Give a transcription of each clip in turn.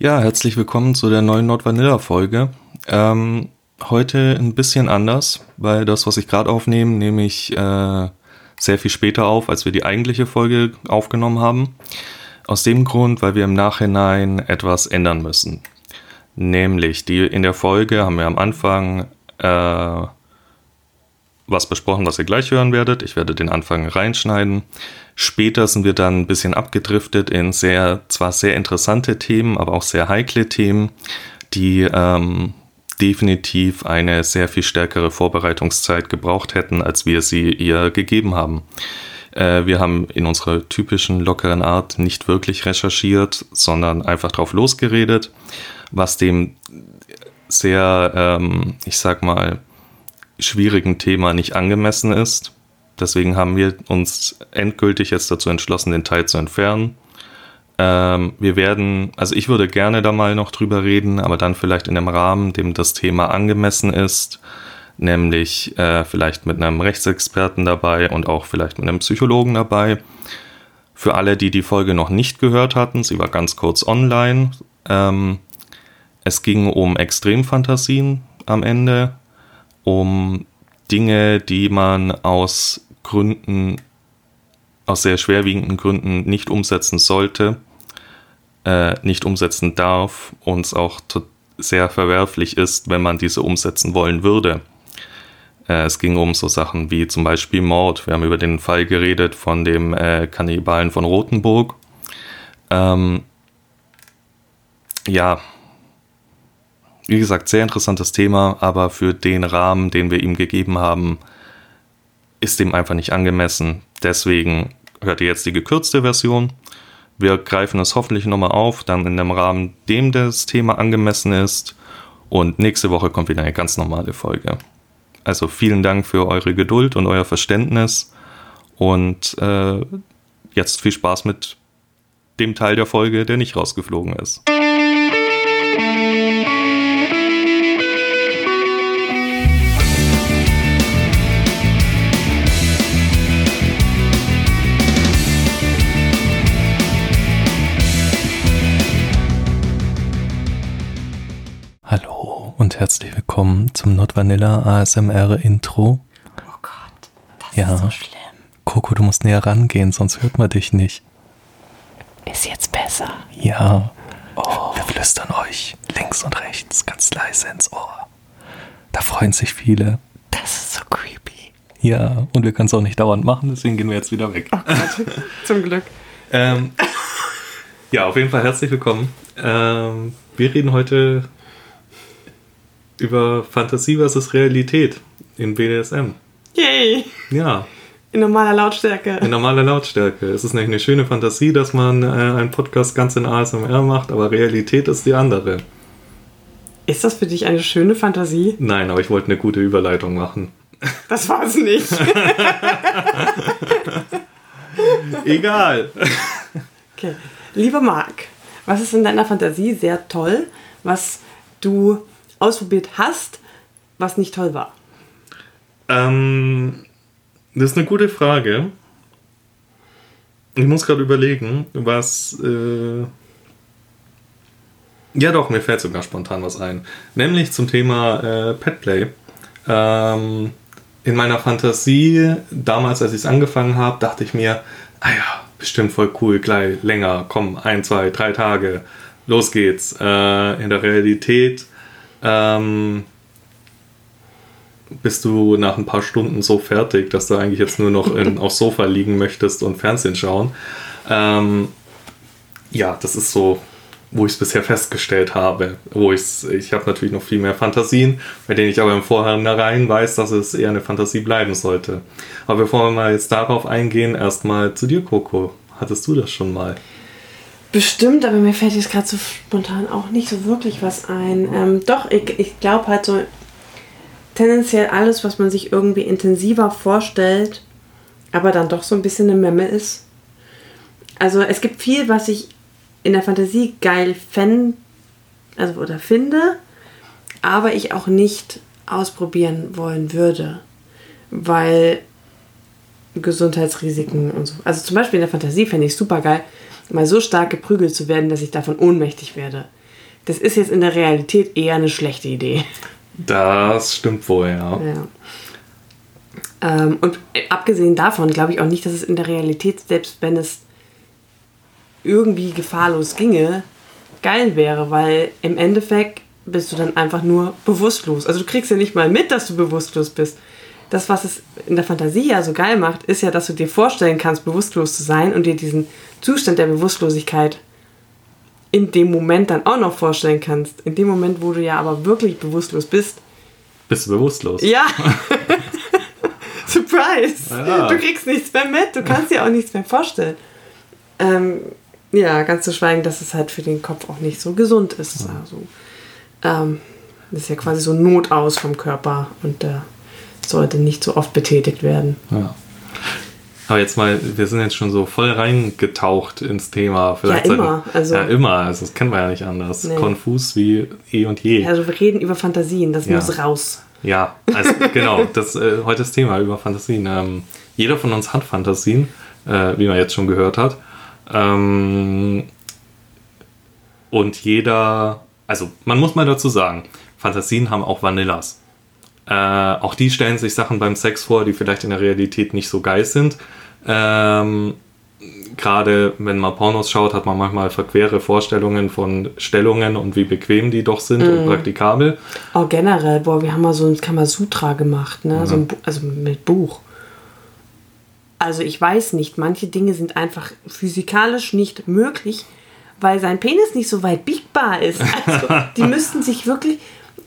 Ja, herzlich willkommen zu der neuen Nordvanilla-Folge. Ähm, heute ein bisschen anders, weil das, was ich gerade aufnehme, nehme ich äh, sehr viel später auf, als wir die eigentliche Folge aufgenommen haben. Aus dem Grund, weil wir im Nachhinein etwas ändern müssen. Nämlich, die in der Folge haben wir am Anfang äh, was besprochen, was ihr gleich hören werdet. Ich werde den Anfang reinschneiden. Später sind wir dann ein bisschen abgedriftet in sehr, zwar sehr interessante Themen, aber auch sehr heikle Themen, die ähm, definitiv eine sehr viel stärkere Vorbereitungszeit gebraucht hätten, als wir sie ihr gegeben haben. Äh, wir haben in unserer typischen lockeren Art nicht wirklich recherchiert, sondern einfach drauf losgeredet, was dem sehr, ähm, ich sag mal, schwierigen Thema nicht angemessen ist. Deswegen haben wir uns endgültig jetzt dazu entschlossen, den Teil zu entfernen. Ähm, wir werden, also ich würde gerne da mal noch drüber reden, aber dann vielleicht in einem Rahmen, dem das Thema angemessen ist, nämlich äh, vielleicht mit einem Rechtsexperten dabei und auch vielleicht mit einem Psychologen dabei. Für alle, die die Folge noch nicht gehört hatten, sie war ganz kurz online. Ähm, es ging um Extremfantasien am Ende, um Dinge, die man aus Gründen, aus sehr schwerwiegenden Gründen nicht umsetzen sollte, äh, nicht umsetzen darf und es auch sehr verwerflich ist, wenn man diese umsetzen wollen würde. Äh, es ging um so Sachen wie zum Beispiel Mord. Wir haben über den Fall geredet von dem äh, Kannibalen von Rothenburg. Ähm, ja, wie gesagt, sehr interessantes Thema, aber für den Rahmen, den wir ihm gegeben haben, ist dem einfach nicht angemessen. Deswegen hört ihr jetzt die gekürzte Version. Wir greifen es hoffentlich nochmal auf, dann in dem Rahmen, dem das Thema angemessen ist. Und nächste Woche kommt wieder eine ganz normale Folge. Also vielen Dank für eure Geduld und euer Verständnis. Und äh, jetzt viel Spaß mit dem Teil der Folge, der nicht rausgeflogen ist. Und herzlich willkommen zum Not Vanilla ASMR Intro. Oh Gott, das ja. ist so schlimm. Coco, du musst näher rangehen, sonst hört man dich nicht. Ist jetzt besser. Ja. Oh. Wir flüstern euch links und rechts ganz leise ins Ohr. Da freuen sich viele. Das ist so creepy. Ja, und wir können es auch nicht dauernd machen, deswegen gehen wir jetzt wieder weg. Oh Gott, zum Glück. Ähm, ja, auf jeden Fall herzlich willkommen. Ähm, wir reden heute über Fantasie versus Realität in BDSM. Yay! Ja. In normaler Lautstärke. In normaler Lautstärke. Es ist nämlich eine schöne Fantasie, dass man äh, einen Podcast ganz in ASMR macht, aber Realität ist die andere. Ist das für dich eine schöne Fantasie? Nein, aber ich wollte eine gute Überleitung machen. Das war es nicht. Egal. Okay. Lieber Marc, was ist in deiner Fantasie sehr toll, was du ausprobiert hast, was nicht toll war? Ähm, das ist eine gute Frage. Ich muss gerade überlegen, was. Äh ja, doch, mir fällt sogar spontan was ein. Nämlich zum Thema äh, Petplay. Ähm, in meiner Fantasie, damals, als ich es angefangen habe, dachte ich mir, ah ja, bestimmt voll cool, gleich länger, komm, ein, zwei, drei Tage, los geht's. Äh, in der Realität ähm, bist du nach ein paar Stunden so fertig, dass du eigentlich jetzt nur noch in, aufs Sofa liegen möchtest und Fernsehen schauen. Ähm, ja, das ist so, wo ich es bisher festgestellt habe. Wo ich's, ich habe natürlich noch viel mehr Fantasien, bei denen ich aber im Vorhinein weiß, dass es eher eine Fantasie bleiben sollte. Aber bevor wir mal jetzt darauf eingehen, erstmal zu dir, Coco. Hattest du das schon mal? Bestimmt, aber mir fällt jetzt gerade so spontan auch nicht so wirklich was ein. Ähm, doch, ich, ich glaube halt so tendenziell alles, was man sich irgendwie intensiver vorstellt, aber dann doch so ein bisschen eine Memme ist. Also es gibt viel, was ich in der Fantasie geil fände, also oder finde, aber ich auch nicht ausprobieren wollen würde, weil Gesundheitsrisiken und so. Also zum Beispiel in der Fantasie fände ich super geil, mal so stark geprügelt zu werden, dass ich davon ohnmächtig werde. Das ist jetzt in der Realität eher eine schlechte Idee. Das stimmt wohl, ja. Ja. Ähm, und abgesehen davon glaube ich auch nicht, dass es in der Realität, selbst wenn es irgendwie gefahrlos ginge, geil wäre, weil im Endeffekt bist du dann einfach nur bewusstlos. Also du kriegst ja nicht mal mit, dass du bewusstlos bist. Das, was es in der Fantasie ja so geil macht, ist ja, dass du dir vorstellen kannst, bewusstlos zu sein und dir diesen Zustand der Bewusstlosigkeit in dem Moment dann auch noch vorstellen kannst. In dem Moment, wo du ja aber wirklich bewusstlos bist. Bist du bewusstlos? Ja. Surprise! Ja. Du kriegst nichts mehr mit, du kannst dir auch nichts mehr vorstellen. Ähm, ja, ganz zu schweigen, dass es halt für den Kopf auch nicht so gesund ist. Also, ähm, das ist ja quasi so ein Notaus vom Körper und der sollte nicht so oft betätigt werden. Ja. Aber jetzt mal, wir sind jetzt schon so voll reingetaucht ins Thema. Vielleicht Ja, immer, also- ja, immer. Also das kennen wir ja nicht anders. Nee. Konfus wie eh und je. Also wir reden über Fantasien, das Ja. muss raus. Ja, also genau, das äh, heute das Thema über Fantasien. Ähm, jeder von uns hat Fantasien, äh, wie man jetzt schon gehört hat. Ähm, und jeder, also man muss mal dazu sagen, Fantasien haben auch Vanillas. Äh, auch die stellen sich Sachen beim Sex vor, die vielleicht in der Realität nicht so geil sind. Ähm, Gerade wenn man Pornos schaut, hat man manchmal verquere Vorstellungen von Stellungen und wie bequem die doch sind und praktikabel. Oh, generell, boah, wir haben mal so ein Kamasutra gemacht, ne? So ein Bu also mit Buch. Also ich weiß nicht, manche Dinge sind einfach physikalisch nicht möglich, weil sein Penis nicht so weit biegbar ist. Also die müssten sich wirklich,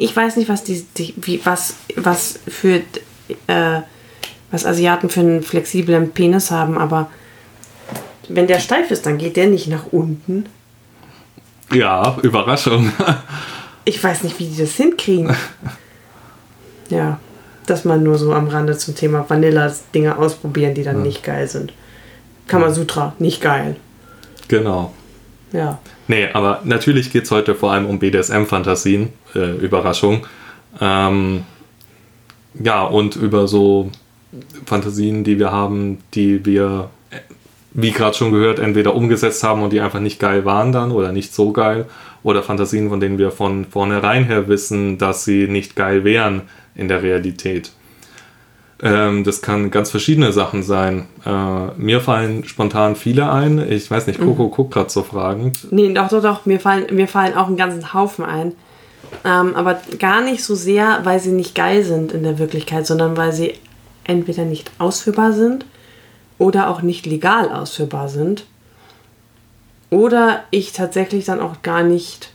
ich weiß nicht, was die, die wie, was, was für äh, was Asiaten für einen flexiblen Penis haben, aber wenn der steif ist, dann geht der nicht nach unten. Ja, Überraschung. Ich weiß nicht, wie die das hinkriegen. ja, das mal nur so am Rande zum Thema Vanilla-Dinge ausprobieren, die dann nicht geil sind. Kamasutra, nicht geil. genau. Ja. Nee, aber natürlich geht es heute vor allem um BDSM-Fantasien. Äh, Überraschung. Ähm, ja, und über so Fantasien, die wir haben, die wir, wie gerade schon gehört, entweder umgesetzt haben und die einfach nicht geil waren dann oder nicht so geil. Oder Fantasien, von denen wir von vornherein her wissen, dass sie nicht geil wären in der Realität. Ähm, das kann ganz verschiedene Sachen sein. Äh, mir fallen spontan viele ein. Ich weiß nicht, Coco guckt gerade so fragend. Nee, doch, doch, doch. Mir fallen, mir fallen auch einen ganzen Haufen ein. Ähm, aber gar nicht so sehr, weil sie nicht geil sind in der Wirklichkeit, sondern weil sie entweder nicht ausführbar sind oder auch nicht legal ausführbar sind. Oder ich tatsächlich dann auch gar nicht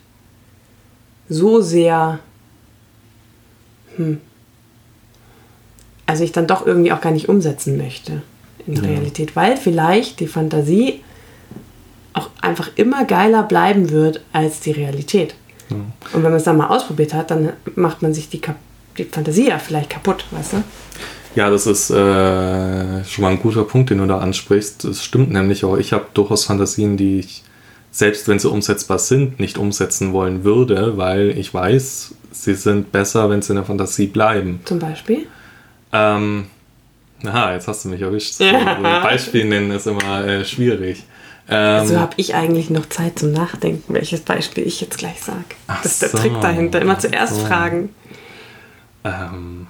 so sehr. Hm. Also ich dann doch irgendwie auch gar nicht umsetzen möchte in der Realität, weil vielleicht die Fantasie auch einfach immer geiler bleiben wird als die Realität. Und wenn man es dann mal ausprobiert hat, dann macht man sich die, Kap die Fantasie ja vielleicht kaputt, weißt du? Ja, das ist äh, schon mal ein guter Punkt, den du da ansprichst. Das stimmt nämlich auch. Ich habe durchaus Fantasien, die ich, selbst wenn sie umsetzbar sind, nicht umsetzen wollen würde, weil ich weiß, sie sind besser, wenn sie in der Fantasie bleiben. Zum Beispiel. Ähm, aha, jetzt hast du mich erwischt. So, so Beispiel nennen ist immer äh, schwierig. Ähm, Also habe ich eigentlich noch Zeit zum Nachdenken, welches Beispiel ich jetzt gleich sage. Das ist der so. Trick dahinter. Immer zuerst so. fragen. Ähm.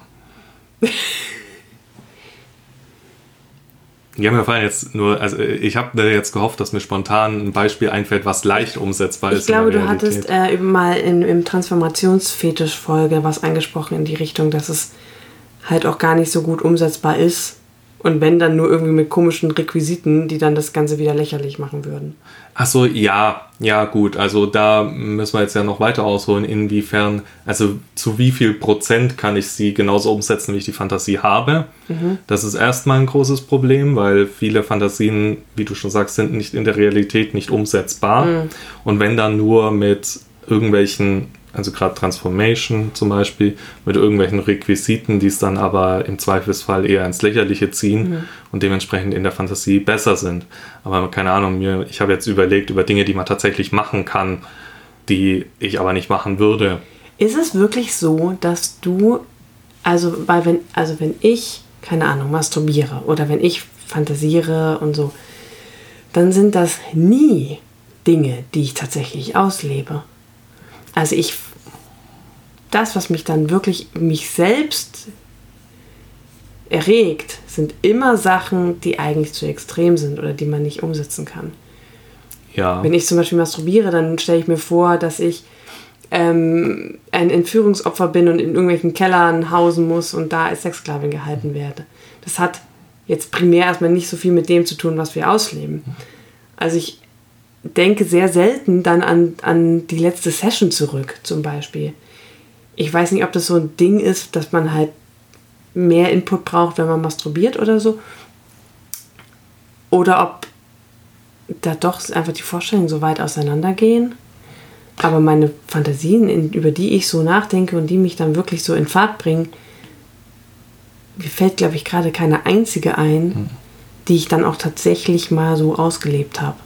Ja, mir fallen jetzt nur, also ich habe jetzt gehofft, dass mir spontan ein Beispiel einfällt, was leicht umsetzbar Ich ist. in glaube, du hattest äh, eben mal in, im Transformationsfetisch-Folge was angesprochen in die Richtung, dass es halt auch gar nicht so gut umsetzbar ist. Und wenn dann nur irgendwie mit komischen Requisiten, die dann das Ganze wieder lächerlich machen würden. Ach so, ja, ja, gut. Also da müssen wir jetzt ja noch weiter ausholen, inwiefern, also zu wie viel Prozent kann ich sie genauso umsetzen, wie ich die Fantasie habe. Das ist erstmal ein großes Problem, weil viele Fantasien, wie du schon sagst, sind nicht in der Realität nicht umsetzbar. Und wenn dann nur mit irgendwelchen, also gerade Transformation zum Beispiel, mit irgendwelchen Requisiten, die es dann aber im Zweifelsfall eher ins Lächerliche ziehen und dementsprechend in der Fantasie besser sind. Aber keine Ahnung, mir, ich habe jetzt überlegt über Dinge, die man tatsächlich machen kann, die ich aber nicht machen würde. Ist es wirklich so, dass du, also, weil wenn, also wenn ich, keine Ahnung, masturbiere oder wenn ich fantasiere und so, dann sind das nie Dinge, die ich tatsächlich auslebe. Also ich, das, was mich dann wirklich, mich selbst erregt, sind immer Sachen, die eigentlich zu extrem sind oder die man nicht umsetzen kann. Ja. Wenn ich zum Beispiel masturbiere, dann stelle ich mir vor, dass ich ähm, ein Entführungsopfer bin und in irgendwelchen Kellern hausen muss und da als Sexsklavin gehalten werde. Das hat jetzt primär erstmal nicht so viel mit dem zu tun, was wir ausleben. Also ich denke sehr selten dann an, an die letzte Session zurück, zum Beispiel. Ich weiß nicht, ob das so ein Ding ist, dass man halt mehr Input braucht, wenn man masturbiert oder so. Oder ob da doch einfach die Vorstellungen so weit auseinandergehen. Aber meine Fantasien, in, über die ich so nachdenke und die mich dann wirklich so in Fahrt bringen, mir fällt, glaube ich, gerade keine einzige ein, hm. die ich dann auch tatsächlich mal so ausgelebt habe.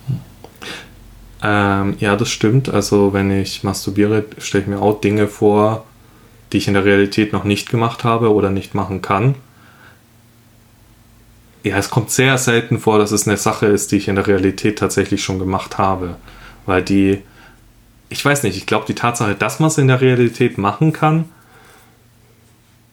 Ähm, ja, das stimmt. Also wenn ich masturbiere, stelle ich mir auch Dinge vor, die ich in der Realität noch nicht gemacht habe oder nicht machen kann. Ja, es kommt sehr selten vor, dass es eine Sache ist, die ich in der Realität tatsächlich schon gemacht habe. Weil die, ich weiß nicht, ich glaube, die Tatsache, dass man es in der Realität machen kann,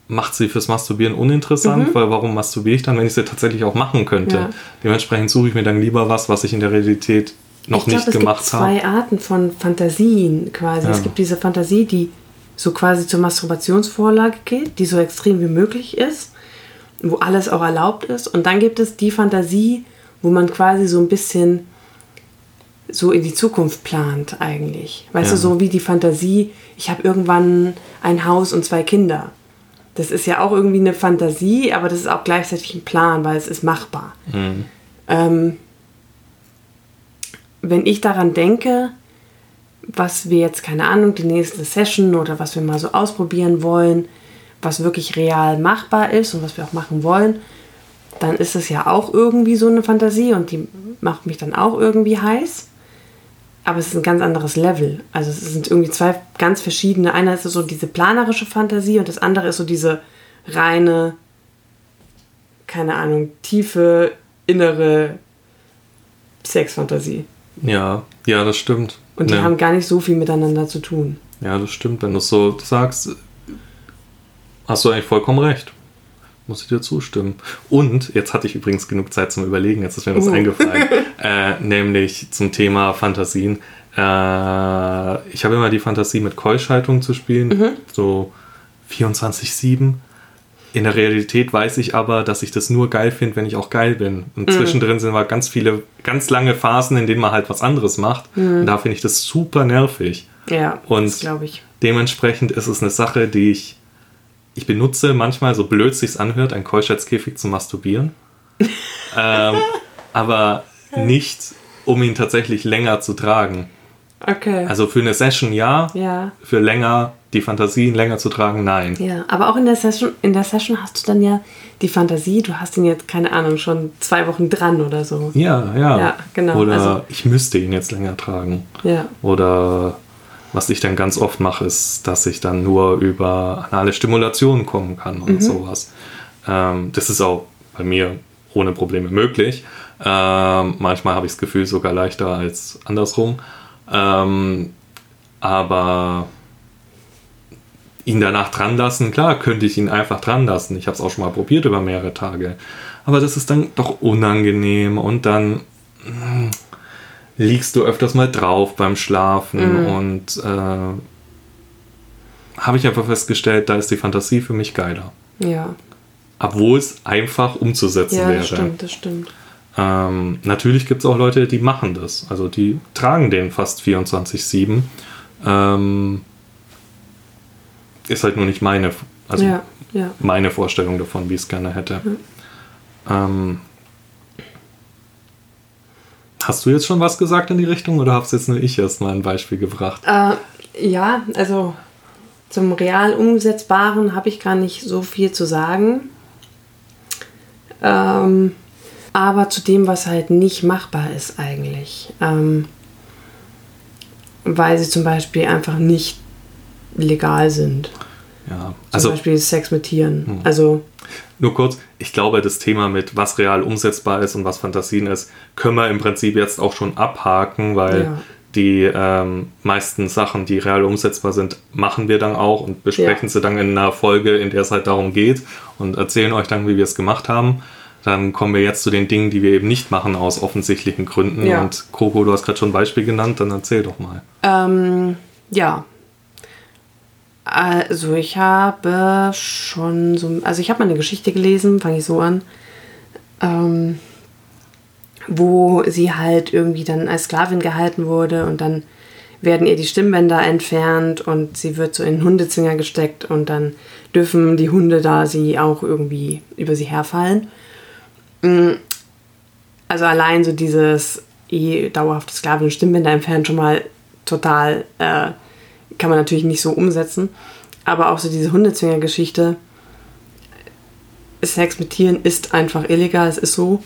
macht sie fürs Masturbieren uninteressant, mhm. weil warum masturbiere ich dann, wenn ich sie tatsächlich auch machen könnte? Ja. Dementsprechend suche ich mir dann lieber was, was ich in der Realität noch ich nicht glaub, gemacht habe. Es gibt zwei. Arten von Fantasien quasi. Ja. Es gibt diese Fantasie, die so quasi zur Masturbationsvorlage geht, die so extrem wie möglich ist, wo alles auch erlaubt ist. Und dann gibt es die Fantasie, wo man quasi so ein bisschen so in die Zukunft plant eigentlich. Weißt ja. du, so wie die Fantasie, ich habe irgendwann ein Haus und zwei Kinder. Das ist ja auch irgendwie eine Fantasie, aber das ist auch gleichzeitig ein Plan, weil es ist machbar. Mhm. Ähm, wenn ich daran denke, was wir jetzt, keine Ahnung, die nächste Session oder was wir mal so ausprobieren wollen, was wirklich real machbar ist und was wir auch machen wollen, dann ist es ja auch irgendwie so eine Fantasie und die macht mich dann auch irgendwie heiß. Aber es ist ein ganz anderes Level. Also es sind irgendwie zwei ganz verschiedene. Einer ist so diese planerische Fantasie und das andere ist so diese reine, keine Ahnung, tiefe, innere Sexfantasie. Ja, ja, das stimmt. Und die ne. haben gar nicht so viel miteinander zu tun. Ja, das stimmt. Wenn du es so sagst, hast du eigentlich vollkommen recht. Muss ich dir zustimmen. Und jetzt hatte ich übrigens genug Zeit zum Überlegen, jetzt ist mir was uh. eingefallen. äh, nämlich zum Thema Fantasien. Äh, ich habe immer die Fantasie, mit Keuschhaltung zu spielen. Mhm. So 24-7. In der Realität weiß ich aber, dass ich das nur geil finde, wenn ich auch geil bin. Und mhm. zwischendrin sind aber ganz viele, ganz lange Phasen, in denen man halt was anderes macht. Mhm. Und da finde ich das super nervig. Ja, und glaube ich. Dementsprechend ist es eine Sache, die ich, ich benutze manchmal, so blöd sich's anhört, einen Keuschheitskäfig zu masturbieren. ähm, aber nicht, um ihn tatsächlich länger zu tragen. Okay. Also für eine Session ja, ja. für länger die Fantasien länger zu tragen, nein. Ja, aber auch in der Session, in der Session hast du dann ja die Fantasie, du hast ihn jetzt, keine Ahnung, schon zwei Wochen dran oder so. Ja, ja. Ja, genau. Oder also, ich müsste ihn jetzt länger tragen. Ja. Oder was ich dann ganz oft mache, ist, dass ich dann nur über anale Stimulation kommen kann und mhm. sowas. Ähm, das ist auch bei mir ohne Probleme möglich. Ähm, manchmal habe ich das Gefühl sogar leichter als andersrum. Ähm, aber ihn danach dran lassen. Klar, könnte ich ihn einfach dran lassen. Ich habe es auch schon mal probiert über mehrere Tage. Aber das ist dann doch unangenehm und dann mh, hm, liegst du öfters mal drauf beim Schlafen mhm. und äh, habe ich einfach festgestellt, da ist die Fantasie für mich geiler. Ja. Obwohl es einfach umzusetzen ja, wäre. Ja, das stimmt, das stimmt. Ähm, natürlich gibt es auch Leute, die machen das. Also die tragen den fast 24-7. Ähm, ist halt nur nicht meine, also ja, ja. meine Vorstellung davon, wie ich es gerne hätte. Ja. Ähm, hast du jetzt schon was gesagt in die Richtung oder hast jetzt nur ich erstmal ein Beispiel gebracht? Äh, ja, also zum real umsetzbaren habe ich gar nicht so viel zu sagen. Ähm, aber zu dem, was halt nicht machbar ist eigentlich. Ähm, weil sie zum Beispiel einfach nicht legal sind. Ja, also. Zum Beispiel Sex mit Tieren. Hm. Also. Nur kurz, ich glaube, das Thema mit was real umsetzbar ist und was Fantasien ist, können wir im Prinzip jetzt auch schon abhaken, weil ja. die ähm, meisten Sachen, die real umsetzbar sind, machen wir dann auch und besprechen ja. sie dann in einer Folge, in der es halt darum geht und erzählen euch dann, wie wir es gemacht haben. Dann kommen wir jetzt zu den Dingen, die wir eben nicht machen, aus offensichtlichen Gründen. Ja. Und Coco, du hast gerade schon ein Beispiel genannt, dann erzähl doch mal. Ähm, ja. Also ich habe schon so, also ich habe mal eine Geschichte gelesen, fange ich so an. Ähm, wo sie halt irgendwie dann als Sklavin gehalten wurde und dann werden ihr die Stimmbänder entfernt und sie wird so in Hundezwinger gesteckt und dann dürfen die Hunde da sie auch irgendwie über sie herfallen. Mm, also allein so dieses eh dauerhafte Sklavin Stimmbänder entfernen schon mal total äh, kann man natürlich nicht so umsetzen. Aber auch so diese Hundezwinger-Geschichte. Sex mit Tieren ist einfach illegal, es ist so.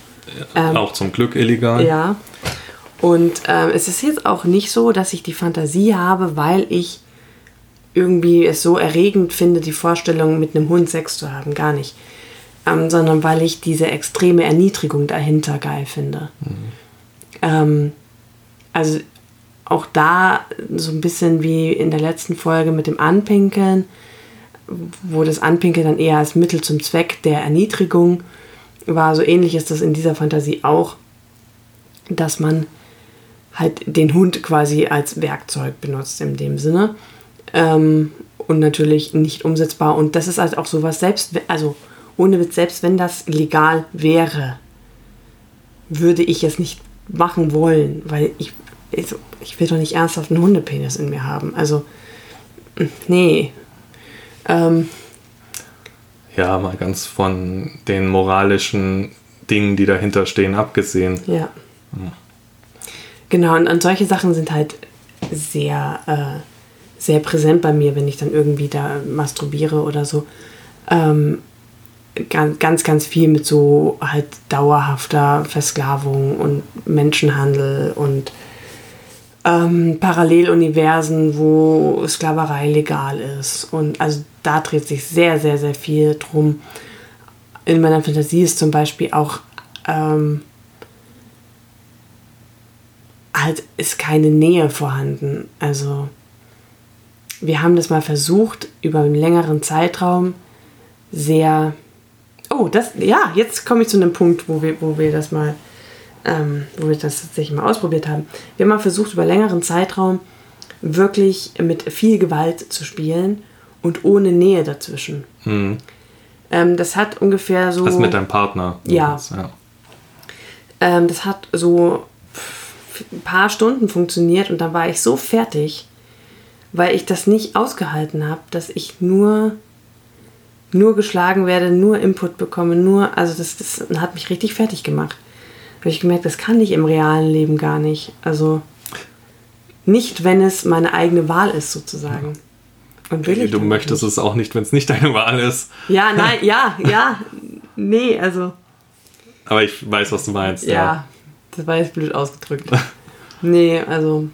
Ähm, auch zum Glück illegal. Ja. Und ähm, es ist jetzt auch nicht so, dass ich die Fantasie habe, weil ich irgendwie es so erregend finde, die Vorstellung, mit einem Hund Sex zu haben. Gar nicht. Ähm, sondern weil ich diese extreme Erniedrigung dahinter geil finde. Mhm. Ähm, also auch da so ein bisschen wie in der letzten Folge mit dem Anpinkeln, wo das Anpinkeln dann eher als Mittel zum Zweck der Erniedrigung war. So ähnlich ist das in dieser Fantasie auch, dass man halt den Hund quasi als Werkzeug benutzt in dem Sinne. Ähm, und natürlich nicht umsetzbar. Und das ist halt auch sowas, selbst, also ohne Witz, selbst wenn das legal wäre, würde ich es nicht machen wollen, weil ich, also, ich will doch nicht ernsthaft einen Hundepenis in mir haben. Also, nee. Ähm, ja, mal ganz von den moralischen Dingen, die dahinter stehen, abgesehen. Ja. Hm. Genau, und, und solche Sachen sind halt sehr, äh, sehr präsent bei mir, wenn ich dann irgendwie da masturbiere oder so. Ähm, ganz, ganz, ganz viel mit so halt dauerhafter Versklavung und Menschenhandel und ähm, Paralleluniversen, wo Sklaverei legal ist. Und also da dreht sich sehr, sehr, sehr viel drum. In meiner Fantasie ist zum Beispiel auch ähm, halt ist keine Nähe vorhanden. Also wir haben das mal versucht, über einen längeren Zeitraum sehr. Oh, das, ja, jetzt komme ich zu einem Punkt, wo wir, wo wir das mal ähm, wo wir das tatsächlich mal ausprobiert haben. Wir haben mal versucht, über längeren Zeitraum wirklich mit viel Gewalt zu spielen und ohne Nähe dazwischen. Hm. Ähm, das hat ungefähr so. Was mit deinem Partner? Ja. ja. Ähm, das hat so ein paar Stunden funktioniert und dann war ich so fertig, weil ich das nicht ausgehalten habe, dass ich nur nur geschlagen werde, nur Input bekomme, nur, also das, das hat mich richtig fertig gemacht habe ich gemerkt, das kann ich im realen Leben gar nicht. Also nicht, wenn es meine eigene Wahl ist, sozusagen. Und will ich du möchtest nicht. es auch nicht, wenn es nicht deine Wahl ist. Ja, nein, ja, ja. Nee, also. Aber ich weiß, was du meinst. Ja, ja. das war jetzt blöd ausgedrückt. nee, also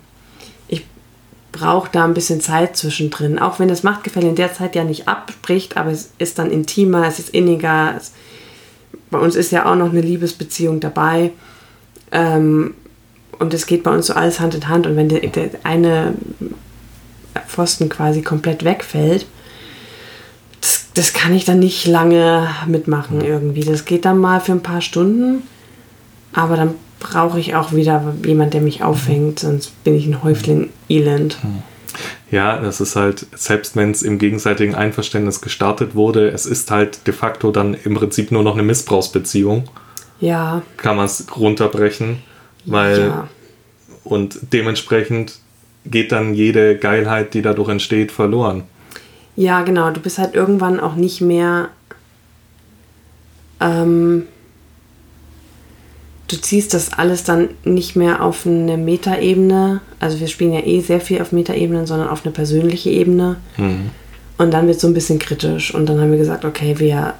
ich brauche da ein bisschen Zeit zwischendrin. Auch wenn das Machtgefälle in der Zeit ja nicht abbricht, aber es ist dann intimer, es ist inniger, es bei uns ist ja auch noch eine Liebesbeziehung dabei. Ähm, und es geht bei uns so alles Hand in Hand. Und wenn der, der eine Pfosten quasi komplett wegfällt, das, das, kann ich dann nicht lange mitmachen irgendwie. Das geht dann mal für ein paar Stunden, aber dann brauche ich auch wieder jemand, der mich auffängt, sonst bin ich ein Häufling Elend. Mhm. Ja, das ist halt, selbst wenn es im gegenseitigen Einverständnis gestartet wurde, es ist halt de facto dann im Prinzip nur noch eine Missbrauchsbeziehung. Ja. Kann man es runterbrechen, weil ja. und dementsprechend geht dann jede Geilheit, die dadurch entsteht, verloren. Ja, genau. Du bist halt irgendwann auch nicht mehr ähm, du ziehst das alles dann nicht mehr auf eine Metaebene. Also wir spielen ja eh sehr viel auf Metaebenen, sondern auf eine persönliche Ebene. Mhm. Und dann wird es so ein bisschen kritisch. Und dann haben wir gesagt, okay, wir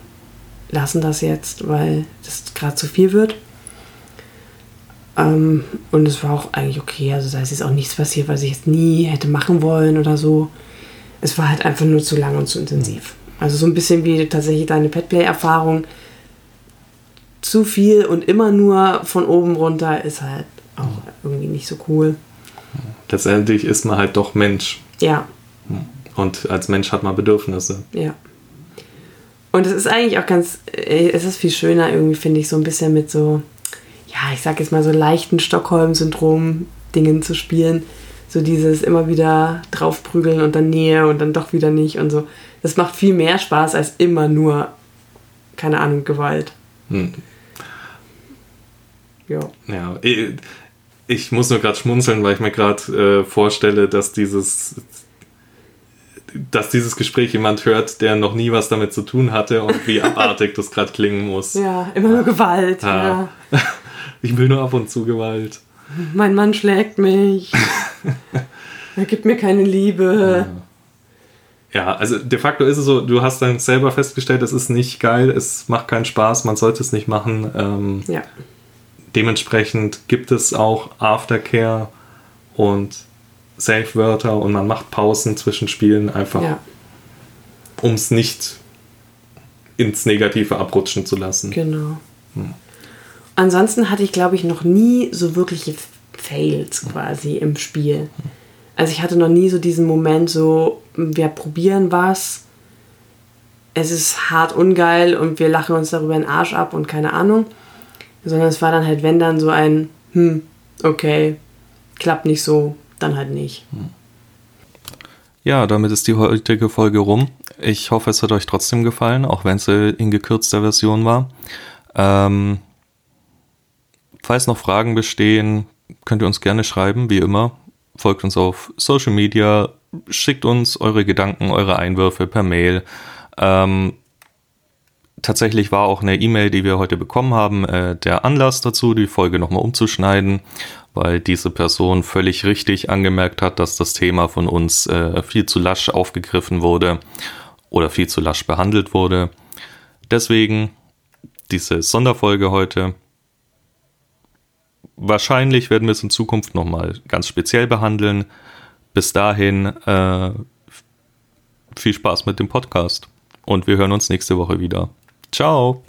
lassen das jetzt, weil das gerade zu viel wird. Ähm, und es war auch eigentlich okay. Also da ist jetzt auch nichts passiert, was ich jetzt nie hätte machen wollen oder so. Es war halt einfach nur zu lang und zu intensiv. Also so ein bisschen wie tatsächlich deine Petplay-Erfahrung zu viel und immer nur von oben runter ist halt auch irgendwie nicht so cool. letztendlich ist man halt doch Mensch. Ja. Und als Mensch hat man Bedürfnisse. Ja. Und es ist eigentlich auch ganz, äh, es ist viel schöner irgendwie, finde ich, so ein bisschen mit so, ja, ich sag jetzt mal so leichten Stockholm-Syndrom-Dingen zu spielen. So dieses immer wieder draufprügeln und dann Nähe und dann doch wieder nicht und so. Das macht viel mehr Spaß als immer nur, keine Ahnung, Gewalt. Hm. Ja. Ja, ich, muss nur gerade schmunzeln, weil ich mir gerade äh, vorstelle, dass dieses dass dieses Gespräch jemand hört, der noch nie was damit zu tun hatte und wie abartig das gerade klingen muss. Ja, immer nur Gewalt. Ah. Ja. Ich will nur ab und zu Gewalt. Mein Mann schlägt mich. er gibt mir keine Liebe. Ja, also de facto ist es so, du hast dann selber festgestellt, es ist nicht geil, es macht keinen Spaß, man sollte es nicht machen. Ähm, Ja. Dementsprechend gibt es auch Aftercare und Safe-Wörter und man macht Pausen zwischen Spielen einfach, Ja, um es nicht ins Negative abrutschen zu lassen. genau. Ansonsten hatte ich, glaube ich, noch nie so wirkliche Fails quasi im Spiel. Also ich hatte noch nie so diesen Moment so, wir probieren was, es ist hart ungeil und wir lachen uns darüber den Arsch ab und keine Ahnung. Sondern es war dann halt, wenn dann so ein, hm, okay, klappt nicht so, dann halt nicht. Ja, damit ist die heutige Folge rum. Ich hoffe, es hat euch trotzdem gefallen, auch wenn es äh, in gekürzter Version war. Ähm, falls noch Fragen bestehen, könnt ihr uns gerne schreiben, wie immer. Folgt uns auf Social Media, schickt uns eure Gedanken, eure Einwürfe per Mail. Ähm, tatsächlich war auch eine E-Mail, die wir heute bekommen haben, äh, der Anlass dazu, die Folge nochmal umzuschneiden, weil diese Person völlig richtig angemerkt hat, dass das Thema von uns äh, viel zu lasch aufgegriffen wurde oder viel zu lasch behandelt wurde. Deswegen diese Sonderfolge heute. Wahrscheinlich werden wir es in Zukunft nochmal ganz speziell behandeln. Bis dahin äh, viel Spaß mit dem Podcast und wir hören uns nächste Woche wieder. Ciao.